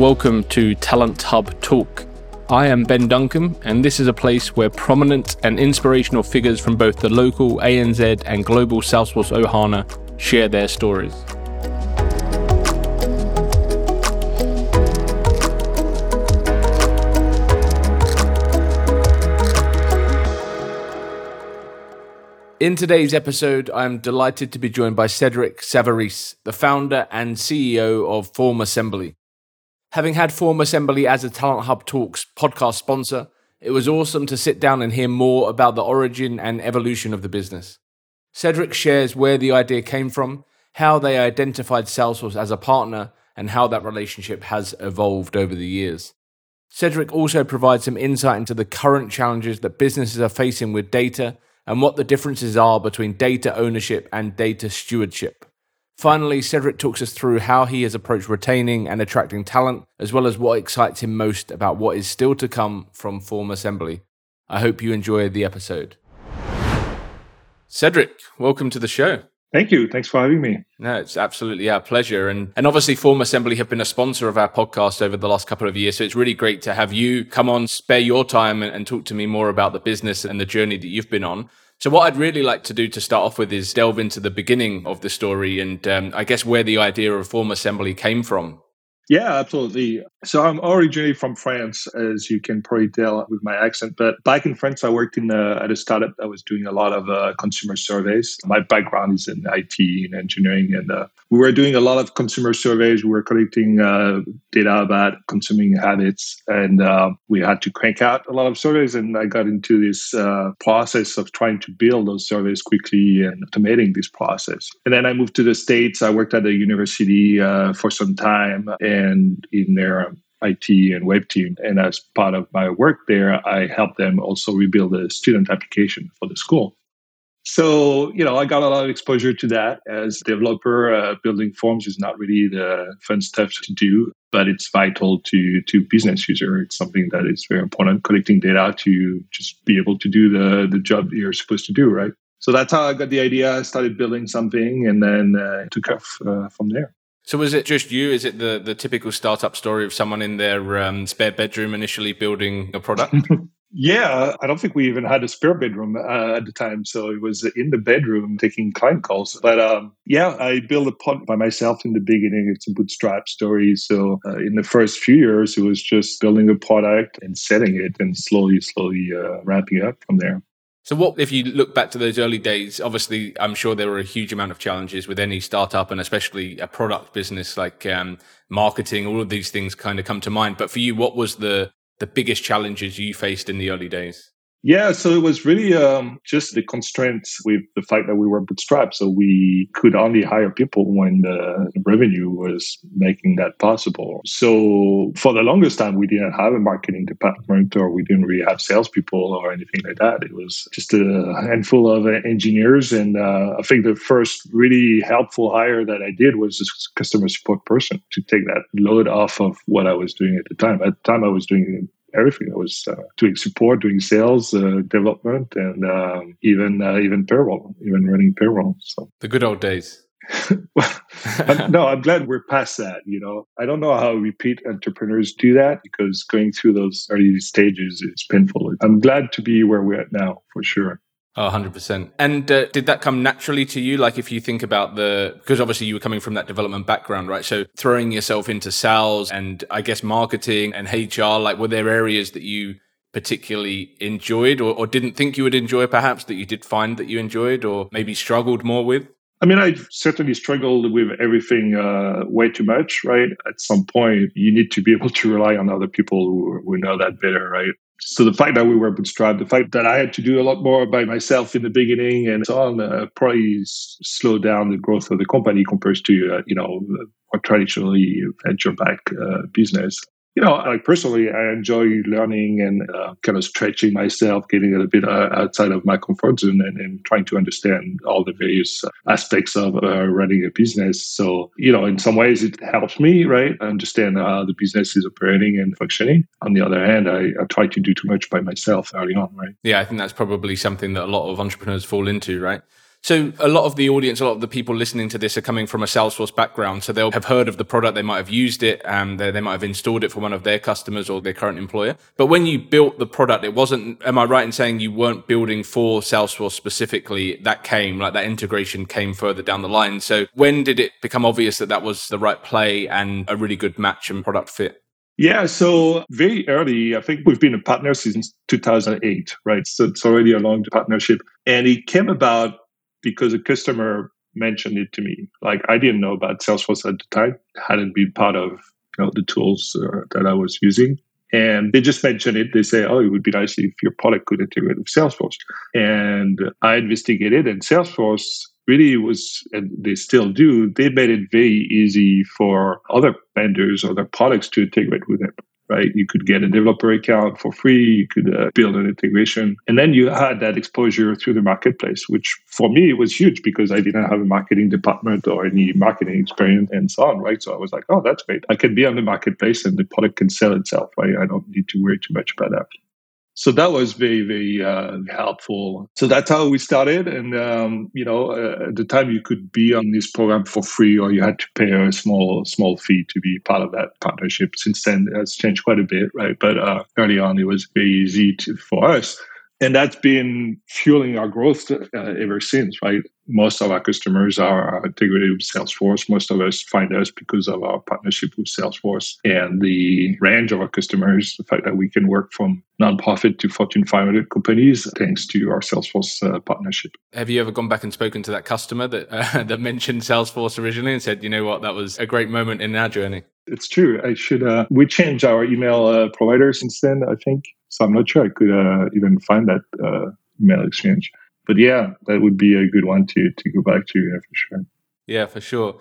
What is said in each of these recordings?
welcome to Talent Hub Talk. I am Ben Duncan, and this is a place where prominent and inspirational figures from both the local ANZ and global Salesforce Ohana share their stories. In today's episode, I'm delighted to be joined by Cedric Savarese, the founder and CEO of FormAssembly. Having had Form Assembly as a Talent Hub Talks podcast sponsor, it was awesome to sit down and hear more about the origin and evolution of the business. Cedric shares where the idea came from, how they identified Salesforce as a partner, and how that relationship has evolved over the years. Cedric also provides some insight into the current challenges that businesses are facing with data and what the differences are between data ownership and data stewardship. Finally, Cedric talks us through how he has approached retaining and attracting talent, as well as what excites him most about what is still to come from Form Assembly. I hope you enjoy the episode. Cedric, welcome to the show. Thank you. Thanks for having me. No, it's absolutely our pleasure. And and obviously Form Assembly have been a sponsor of our podcast over the last couple of years. So it's really great to have you come on, spare your time and, and talk to me more about the business and the journey that you've been on. So what I'd really like to do to start off with is delve into the beginning of the story and um, I guess where the idea of form assembly came from. Yeah, absolutely. So I'm originally from France, as you can probably tell with my accent. But back in France, I worked in a, uh, at a startup that was doing a lot of uh, consumer surveys. My background is in IT and engineering, and uh, we were doing a lot of consumer surveys. We were collecting uh, data about consuming habits, and uh, we had to crank out a lot of surveys. And I got into this uh, process of trying to build those surveys quickly and automating this process. And then I moved to the States. I worked at a university for some time, and in their IT and web team. And as part of my work there, I helped them also rebuild a student application for the school. So, you know, I got a lot of exposure to that as developer. Uh, building forms is not really the fun stuff to do, but it's vital to to business user. It's something that is very important. Collecting data to just be able to do the the job you're supposed to do, right? So that's how I got the idea. I started building something, and then uh, took off uh, from there. So was it just you? Is it the, the typical startup story of someone in their um, spare bedroom initially building a product? yeah, I don't think we even had a spare bedroom uh, at the time, so it was in the bedroom taking client calls. But um, yeah, I built a pod by myself in the beginning. It's a bootstrap story. So uh, in the first few years, it was just building a product and setting it, and slowly, slowly uh, ramping up from there. So, what if you look back to those early days? Obviously, I'm sure there were a huge amount of challenges with any startup, and especially a product business like um, marketing. All of these things kind of come to mind. But for you, what was the the biggest challenges you faced in the early days? Yeah, so it was really um, just the constraints with the fact that we were bootstrapped. So we could only hire people when the revenue was making that possible. So for the longest time, we didn't have a marketing department or we didn't really have salespeople or anything like that. It was just a handful of engineers. And uh, I think the first really helpful hire that I did was a customer support person to take that load off of what I was doing at the time. At the time, I was doing everything. I was uh, doing support, doing sales, uh, development, and um, even uh, even payroll, even running payroll. So the good old days. well, I'm, no, I'm glad we're past that. You know, I don't know how repeat entrepreneurs do that because going through those early stages is painful. I'm glad to be where we're at now, for sure. Oh, 100%. And uh, did that come naturally to you? Like, if you think about the, because obviously you were coming from that development background, right? So throwing yourself into sales and I guess marketing and HR, like, were there areas that you particularly enjoyed or, or didn't think you would enjoy, perhaps, that you did find that you enjoyed or maybe struggled more with? I mean, I certainly struggled with everything uh, way too much, right? At some point, you need to be able to rely on other people who, who know that better, right? So the fact that we were bootstrapped, the fact that I had to do a lot more by myself in the beginning and so on, uh, probably slowed down the growth of the company compared to uh, you know more traditionally venture back uh, business you know, like personally, I enjoy learning and uh, kind of stretching myself, getting a little bit uh, outside of my comfort zone and, and, trying to understand all the various aspects of uh, running a business. So, you know, in some ways it helps me, right? understand how the business is operating and functioning. On the other hand, I, I try to do too much by myself early on, right? Yeah, I think that's probably something that a lot of entrepreneurs fall into, right? So a lot of the audience, a lot of the people listening to this are coming from a Salesforce background. So they'll have heard of the product, they might have used it, and they, they might have installed it for one of their customers or their current employer. But when you built the product, it wasn't, am I right in saying you weren't building for Salesforce specifically? That came, like that integration came further down the line. So when did it become obvious that that was the right play and a really good match and product fit? Yeah, so very early, I think we've been a partner since 2008, right? So it's already a long partnership. And it came about because a customer mentioned it to me. Like I didn't know about Salesforce at the time, hadn't been part of you know the tools uh, that I was using. And they just mentioned it. They say, "Oh, it would be nice if your product could integrate with Salesforce." And I investigated, and Salesforce really was, and they still do. They made it very easy for other vendors or their products to integrate with it right? You could get a developer account for free. You could uh, build an integration. And then you had that exposure through the marketplace, which for me was huge because I didn't have a marketing department or any marketing experience and so on, right? So I was like, oh, that's great. I can be on the marketplace and the product can sell itself, right? I don't need to worry too much about that so that was very very uh, helpful. So that's how we started. And um, you know uh, at the time you could be on this program for free or you had to pay a small small fee to be part of that partnership. Since then it has changed quite a bit right? But uh, early on it was very easy to, for us. And that's been fueling our growth uh, ever since right most of our customers are integrated with salesforce. Most of us find us because of our partnership with salesforce and the range of our customers the fact that we can work from nonprofit to fortune 500 companies thanks to our salesforce uh, partnership. Have you ever gone back and spoken to that customer that uh, that mentioned salesforce originally and said you know what? That was a great moment in our journey it's true. I should uh, we changed our email uh, provider since then i think. So I'm not sure I could uh, even find that uh, email exchange. But yeah, that would be a good one to to go back to yeah, for sure. Yeah, for sure.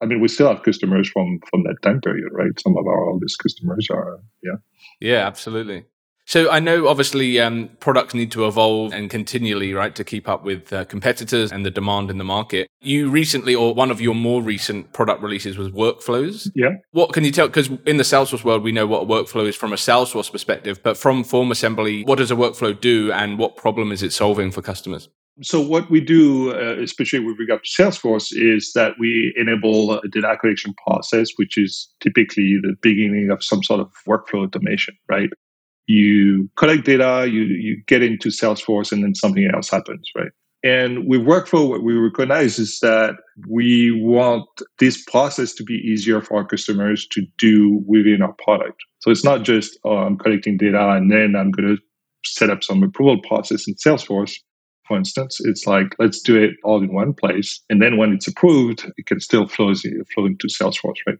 I mean, we still have customers from from that time period, right? Some of our oldest customers are yeah. Yeah, absolutely. So I know obviously um, products need to evolve and continually, right, to keep up with uh, competitors and the demand in the market. You recently, or one of your more recent product releases was workflows. Yeah. What can you tell? Because in the Salesforce world, we know what a workflow is from a Salesforce perspective, but from Form Assembly, what does a workflow do and what problem is it solving for customers? So what we do, uh, especially with regard to Salesforce, is that we enable a data collection process, which is typically the beginning of some sort of workflow automation, right? You collect data, you, you get into Salesforce, and then something else happens, right? And with workflow, what we recognize is that we want this process to be easier for our customers to do within our product. So it's not just, oh, I'm collecting data and then I'm going to set up some approval process in Salesforce, for instance. It's like, let's do it all in one place. And then when it's approved, it can still flow, flow into Salesforce, right?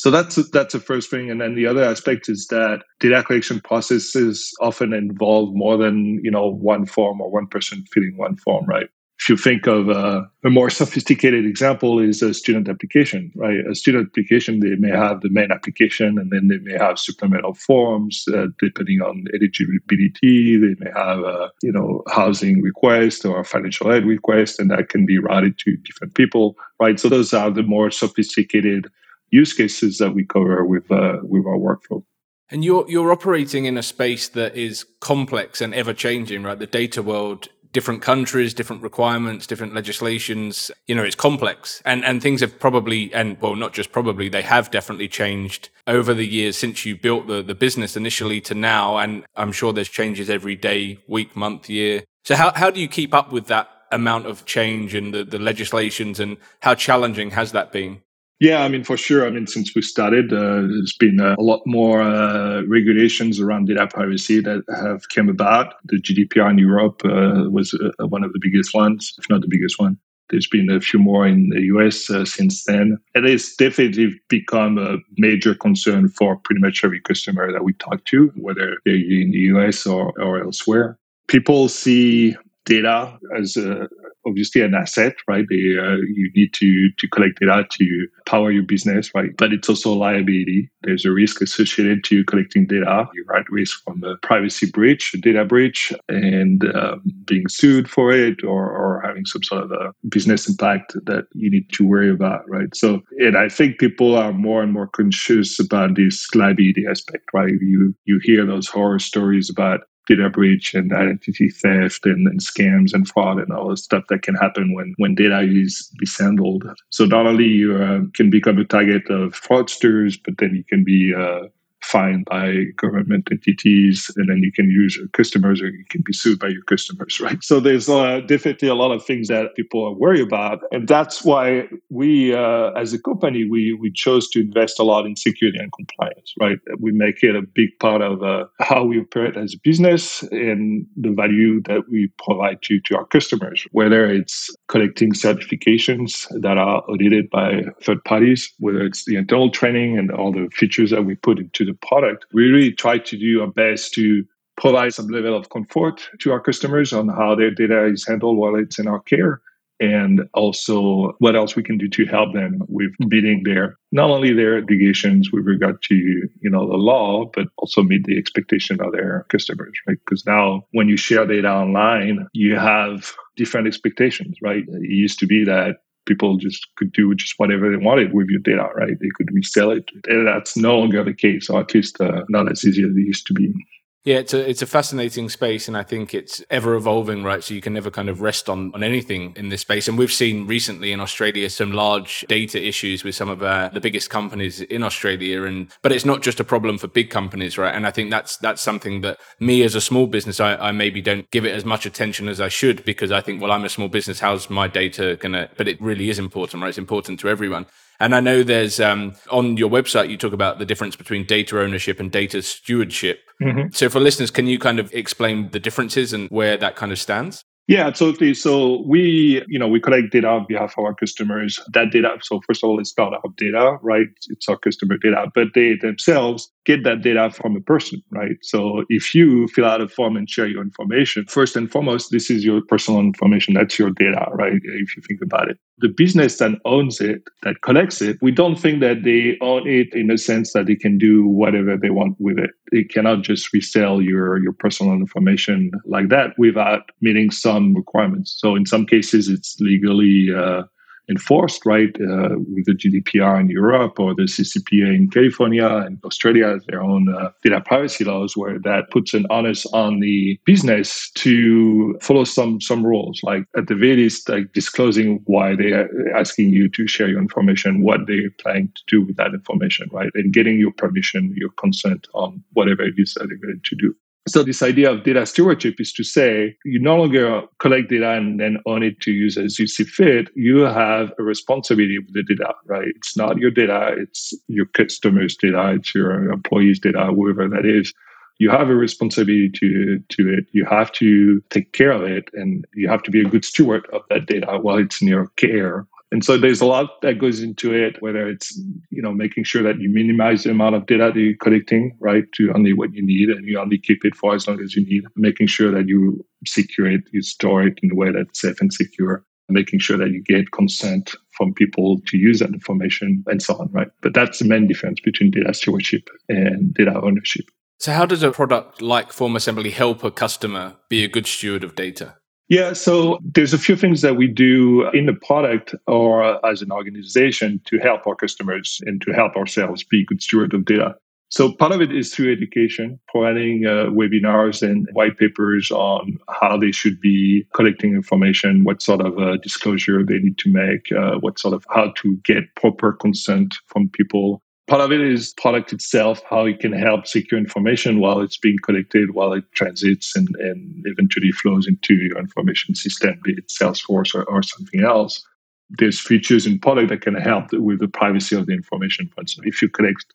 So that's that's the first thing, and then the other aspect is that data collection processes often involve more than you know one form or one person filling one form, right? If you think of a, a more sophisticated example, is a student application, right? A student application they may have the main application, and then they may have supplemental forms uh, depending on eligibility. They may have a you know housing request or financial aid request, and that can be routed to different people, right? So those are the more sophisticated use cases that we cover with uh, with our workflow. And you're you're operating in a space that is complex and ever changing, right? The data world, different countries, different requirements, different legislations. You know, it's complex, and and things have probably and well, not just probably, they have definitely changed over the years since you built the the business initially to now. And I'm sure there's changes every day, week, month, year. So how how do you keep up with that amount of change and the, the legislations, and how challenging has that been? Yeah, I mean, for sure. I mean, since we started, uh, there's been uh, a lot more uh, regulations around data privacy that have come about. The GDPR in Europe uh, was uh, one of the biggest ones, if not the biggest one. There's been a few more in the US uh, since then. It has definitely become a major concern for pretty much every customer that we talk to, whether they're in the US or, or elsewhere. People see data as a, obviously an asset, right? They, uh, you need to to collect data to power your business, right? But it's also a liability. There's a risk associated to collecting data. You're at risk from a privacy breach, a data breach, and um, being sued for it, or, or having some sort of a business impact that you need to worry about, right? So, and I think people are more and more conscious about this liability aspect, right? You you hear those horror stories about data breach and identity theft and, and, scams and fraud and all the stuff that can happen when, when data is mishandled. So not only you uh, can become a target of fraudsters, but then you can be uh, fined by government entities, and then you can use your customers or you can be sued by your customers, right? So there's uh, definitely a lot of things that people are worried about, and that's why we, uh, as a company, we we chose to invest a lot in security and compliance, right? We make it a big part of uh, how we operate as a business and the value that we provide to to our customers, whether it's collecting certifications that are audited by third parties, whether it's the internal training and all the features that we put into the product, we really try to do our best to provide some level of comfort to our customers on how their data is handled while it's in our care and also what else we can do to help them with meeting their not only their obligations with regard to you know the law but also meet the expectation of their customers right? Because now when you share data online you have different expectations right? It used to be that people just could do just whatever they wanted with your data, right? They could resell it. And that's no longer the case, or at least uh, not as easy as it used to be. Yeah, it's a it's a fascinating space, and I think it's ever evolving, right? So you can never kind of rest on on anything in this space. And we've seen recently in Australia some large data issues with some of uh, the biggest companies in Australia, and but it's not just a problem for big companies, right? And I think that's that's something that me as a small business, I, I maybe don't give it as much attention as I should because I think, well, I'm a small business. How's my data gonna? But it really is important, right? It's important to everyone. And I know there's um, on your website, you talk about the difference between data ownership and data stewardship. Mm-hmm. So, for listeners, can you kind of explain the differences and where that kind of stands? Yeah, absolutely. So we, you know, we collect data on behalf of our customers. That data, so first of all, it's not our data, right? It's our customer data, but they themselves get that data from a person, right? So if you fill out a form and share your information, first and foremost, this is your personal information. That's your data, right? If you think about it. The business that owns it, that collects it, we don't think that they own it in a sense that they can do whatever they want with it. They cannot just resell your, your personal information like that without meeting some requirements. So in some cases, it's legally uh, enforced, right, uh, with the GDPR in Europe or the CCPA in California and Australia has their own uh, data privacy laws where that puts an onus on the business to follow some some rules, like at the very least, like disclosing why they are asking you to share your information, what they're planning to do with that information, right, and getting your permission, your consent on whatever it is that they're going to do. So this idea of data stewardship is to say you no longer collect data and then own it to use as you see fit. You have a responsibility with the data, right? It's not your data, it's your customers' data, it's your employees' data, whoever that is. You have a responsibility to, to it. You have to take care of it and you have to be a good steward of that data while it's in your care and so there's a lot that goes into it, whether it's, you know, making sure that you minimize the amount of data that you're collecting, right, to only what you need and you only keep it for as long as you need, making sure that you secure it, you store it in a way that's safe and secure, making sure that you get consent from people to use that information and so on, right? But that's the main difference between data stewardship and data ownership. So how does a product like Form Assembly help a customer be a good steward of data? Yeah, so there's a few things that we do in the product or as an organization to help our customers and to help ourselves be good steward of data. So part of it is through education, providing uh, webinars and white papers on how they should be collecting information, what sort of uh, disclosure they need to make, uh, what sort of how to get proper consent from people, Part of it is product itself, how it can help secure information while it's being collected, while it transits and, and eventually flows into your information system, be it Salesforce or, or something else. There's features in product that can help with the privacy of the information. For instance, if you collect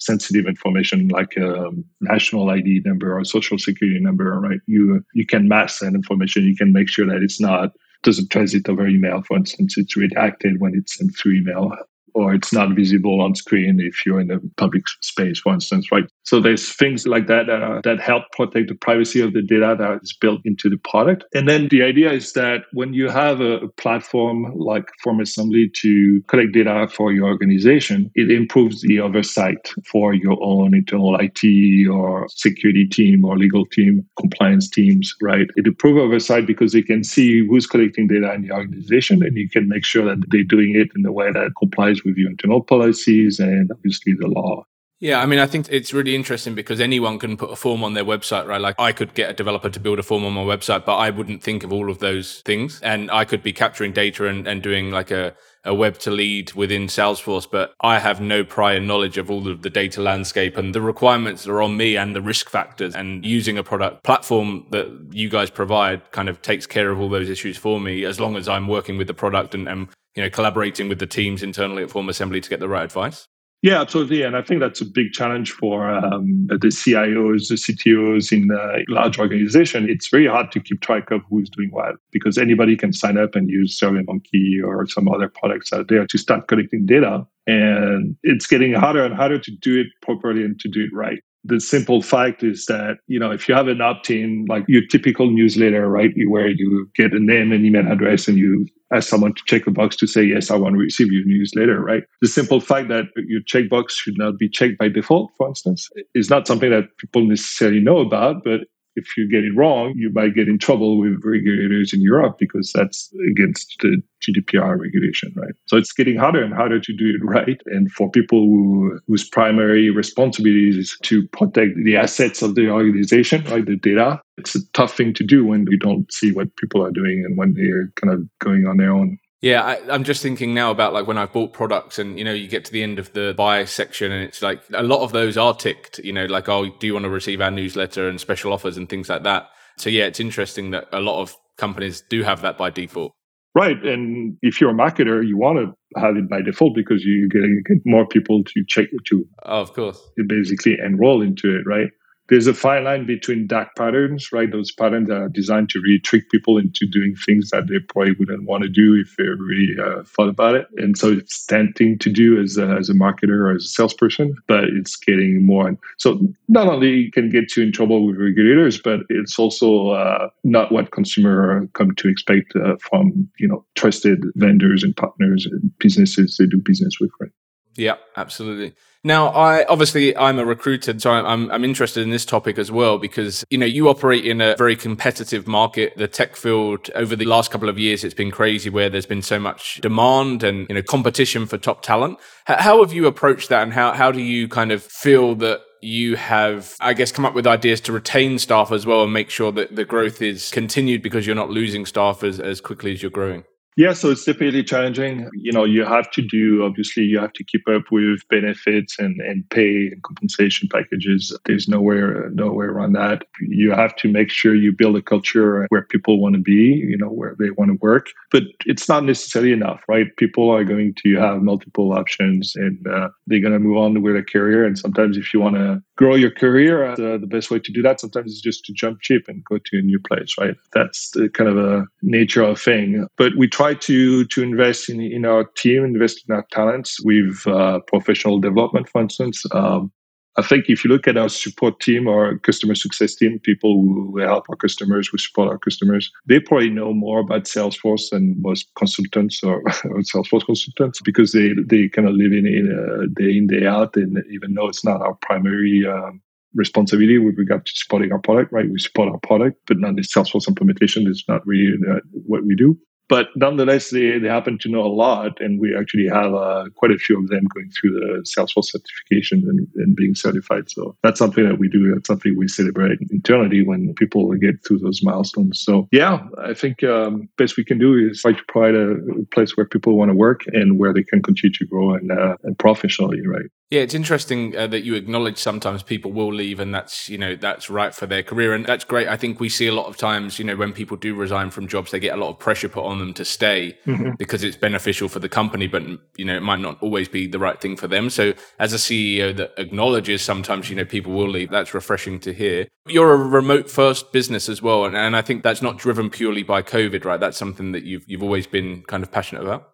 sensitive information like a national ID number or social security number, right? You you can mask that information. You can make sure that it's not doesn't transit over email, for instance. It's redacted when it's sent through email or it's not visible on screen if you're in a public space, for instance, right? So there's things like that that, are, that help protect the privacy of the data that is built into the product. And then the idea is that when you have a, a platform like Form Assembly to collect data for your organization, it improves the oversight for your own internal IT or security team or legal team, compliance teams, right? It improves oversight because they can see who's collecting data in the organization and you can make sure that they're doing it in a way that complies with your internal policies and obviously the law. Yeah, I mean, I think it's really interesting because anyone can put a form on their website, right? Like I could get a developer to build a form on my website, but I wouldn't think of all of those things. And I could be capturing data and, and doing like a, a web to lead within Salesforce, but I have no prior knowledge of all of the data landscape and the requirements that are on me and the risk factors. And using a product platform that you guys provide kind of takes care of all those issues for me as long as I'm working with the product and, and you know collaborating with the teams internally at Form Assembly to get the right advice. Yeah, absolutely. And I think that's a big challenge for um, the CIOs, the CTOs in a large organization. It's very hard to keep track of who's doing what because anybody can sign up and use SurveyMonkey or some other products out there to start collecting data. And it's getting harder and harder to do it properly and to do it right the simple fact is that you know if you have an opt-in like your typical newsletter right where you get a name and email address and you ask someone to check a box to say yes i want to receive your newsletter right? The simple fact that your checkbox should not be checked by default for instance is not something that people necessarily know about but if you get it wrong, you might get in trouble with regulators in Europe because that's against the GDPR regulation, right? So it's getting harder and harder to do it right. And for people who, whose primary responsibility is to protect the assets of the organization, like the data, it's a tough thing to do when you don't see what people are doing and when they're kind of going on their own. Yeah, I, am just thinking now about like when I've bought products and, you know, you get to the end of the buy section and it's like a lot of those are ticked, you know, like, oh, do you want to receive our newsletter and special offers and things like that? So, yeah, it's interesting that a lot of companies do have that by default. Right. And if you're a marketer, you want to have it by default because you get, get more people to check it to. Oh, of course. You basically enroll into it, right? There's a fine line between dark patterns, right? Those patterns are designed to really trick people into doing things that they probably wouldn't want to do if they really uh, thought about it. And so it's tempting to do as a, as a marketer or as a salesperson, but it's getting more. So not only can get you in trouble with regulators, but it's also uh, not what consumer come to expect uh, from you know trusted vendors and partners and businesses they do business with, right? Yeah, absolutely. Now, I obviously I'm a recruiter, so I'm I'm interested in this topic as well because you know you operate in a very competitive market. The tech field over the last couple of years, it's been crazy where there's been so much demand and you know competition for top talent. How have you approached that, and how how do you kind of feel that you have, I guess, come up with ideas to retain staff as well and make sure that the growth is continued because you're not losing staff as, as quickly as you're growing? Yeah, so it's definitely challenging. You know, you have to do, obviously, you have to keep up with benefits and, and pay and compensation packages. There's nowhere, nowhere around that. You have to make sure you build a culture where people want to be, you know, where they want to work. But it's not necessarily enough, right? People are going to have multiple options and uh, they're going to move on with a career. And sometimes if you want to grow your career, uh, the best way to do that sometimes is just to jump ship and go to a new place, right? That's the kind of a nature of thing. But we try to to invest in, in our team, invest in our talents with uh, professional development, for instance. Um, I think if you look at our support team our customer success team, people who help our customers, who support our customers, they probably know more about Salesforce than most consultants or, or Salesforce consultants because they, they kind of live in it uh, day in, day out. And even though it's not our primary um, responsibility with regard to supporting our product, right? We support our product, but not the Salesforce implementation is not really uh, what we do but nonetheless, they, they happen to know a lot, and we actually have uh, quite a few of them going through the Salesforce certification and, and, being certified. So that's something that we do. That's something we celebrate internally when people get through those milestones. So yeah, I think um, best we can do is try to provide a place where people want to work and where they can continue to grow and, uh, and professionally, right? Yeah, it's interesting uh, that you acknowledge sometimes people will leave, and that's you know that's right for their career, and that's great. I think we see a lot of times, you know, when people do resign from jobs, they get a lot of pressure put on them to stay mm-hmm. because it's beneficial for the company, but you know it might not always be the right thing for them. So, as a CEO that acknowledges sometimes, you know, people will leave, that's refreshing to hear. You're a remote first business as well, and, and I think that's not driven purely by COVID, right? That's something that you've you've always been kind of passionate about.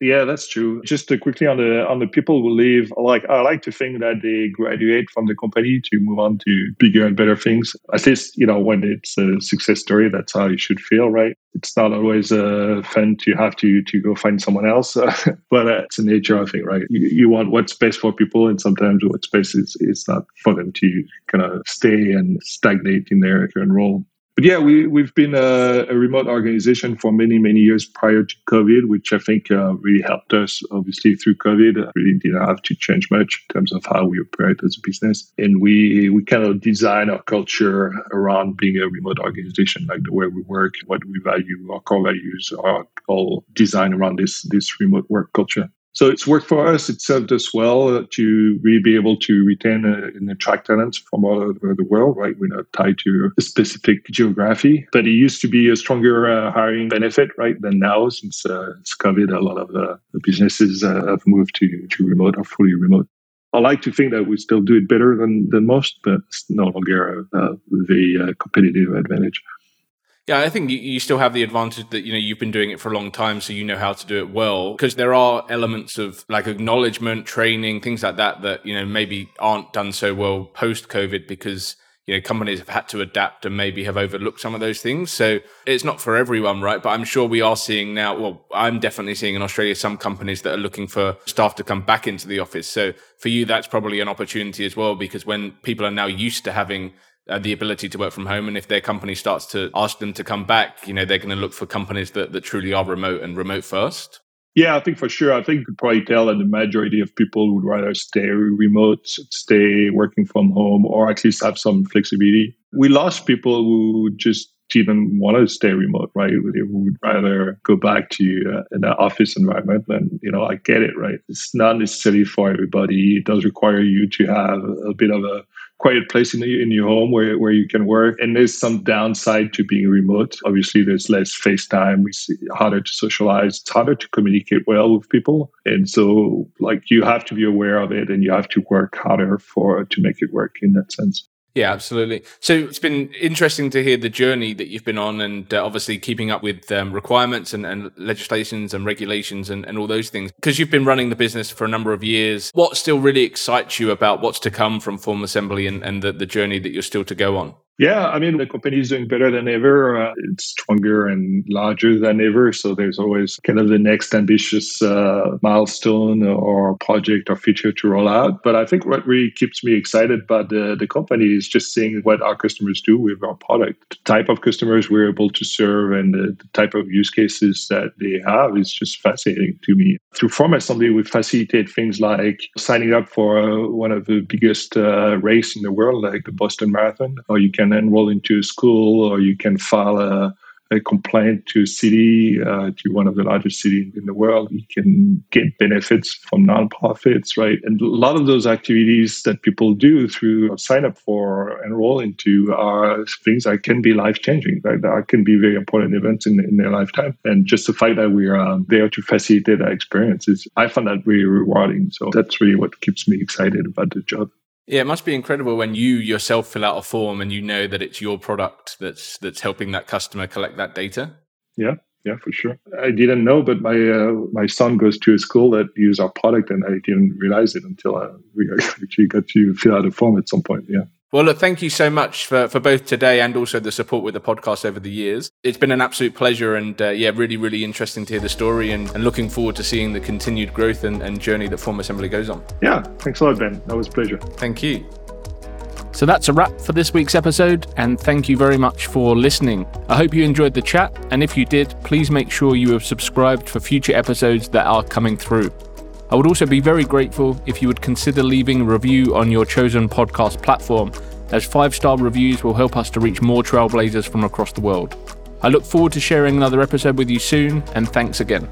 Yeah, that's true. Just quickly on the on the people who leave, like I like to think that they graduate from the company to move on to bigger and better things. At least you know when it's a success story, that's how you should feel, right? It's not always uh, fun to have to to go find someone else, but uh, it's a nature, I think, right? You, you, want what's best for people, and sometimes what's best is is not for them to kind of stay and stagnate in their current role. But yeah, we, we've been a, a, remote organization for many, many years prior to COVID, which I think uh, really helped us. Obviously, through COVID, uh, really didn't have to change much in terms of how we operate as a business. And we, we kind of design our culture around being a remote organization, like the way we work, what we value, our core values are all designed around this, this remote work culture. So it's worked for us. It served us well to really be able to retain uh, and attract talents from all over the world, right? We're not tied to a specific geography, but it used to be a stronger uh, hiring benefit, right, than now since uh, it's COVID. A lot of uh, businesses uh, have moved to, to remote or fully remote. I like to think that we still do it better than, than most, but it's no longer a very uh, competitive advantage. Yeah, I think you, still have the advantage that you know you've been doing it for a long time, so you know how to do it well. Because there are elements of like acknowledgement, training, things like that that you know maybe aren't done so well post COVID because you know companies have had to adapt and maybe have overlooked some of those things. So it's not for everyone, right? But I'm sure we are seeing now. Well, I'm definitely seeing in Australia some companies that are looking for staff to come back into the office. So for you, that's probably an opportunity as well because when people are now used to having uh, the ability to work from home. And if their company starts to ask them to come back, you know, they're going to look for companies that, that truly are remote and remote first. Yeah, I think for sure. I think you could probably tell that the majority of people would rather stay remote, stay working from home, or at least have some flexibility. We lost people who just even want to stay remote, right? They would rather go back to uh, an office environment. And, you know, I get it, right? It's not necessarily for everybody. It does require you to have a bit of a quiet place in, in your home where, where you can work. And there's some downside to being remote. Obviously, there's less face FaceTime. It's harder to socialize. It's harder to communicate well with people. And so, like, you have to be aware of it and you have to work harder for to make it work in that sense. Yeah, absolutely. So it's been interesting to hear the journey that you've been on and uh, obviously keeping up with um, requirements and, and, legislations and regulations and, and all those things. Because you've been running the business for a number of years, what still really excites you about what's to come from Form Assembly and, and the, the journey that you're still to go on? Yeah, I mean, the company is doing better than ever. Uh, it's stronger and larger than ever. So there's always kind of the next ambitious uh, milestone or project or feature to roll out. But I think what really keeps me excited about the, the company is just seeing what our customers do with our product. The type of customers we're able to serve and the, the type of use cases that they have is just fascinating to me. Through Form Assembly, we facilitate things like signing up for uh, one of the biggest uh, race in the world, like the Boston Marathon, or you can can enroll into a school or you can file a, a complaint to a city, uh, to one of the largest cities in the world. You can get benefits from nonprofits, right? And a lot of those activities that people do through sign up for, enroll into are things that can be life changing, right? That can be very important events in, in their lifetime. And just the fact that we are there to facilitate that experience is, I find that really rewarding. So that's really what keeps me excited about the job. Yeah, it must be incredible when you yourself fill out a form and you know that it's your product that's that's helping that customer collect that data. Yeah, yeah, for sure. I didn't know, but my uh, my son goes to a school that uses our product, and I didn't realize it until uh, we actually got to fill out a form at some point. Yeah. Well, look, thank you so much for, for both today and also the support with the podcast over the years. It's been an absolute pleasure and, uh, yeah, really, really interesting to hear the story and, and looking forward to seeing the continued growth and, and journey that Form Assembly goes on. Yeah, thanks a lot, Ben. That was a pleasure. Thank you. So that's a wrap for this week's episode, and thank you very much for listening. I hope you enjoyed the chat, and if you did, please make sure you have subscribed for future episodes that are coming through. I would also be very grateful if you would consider leaving a review on your chosen podcast platform, as five star reviews will help us to reach more trailblazers from across the world. I look forward to sharing another episode with you soon, and thanks again.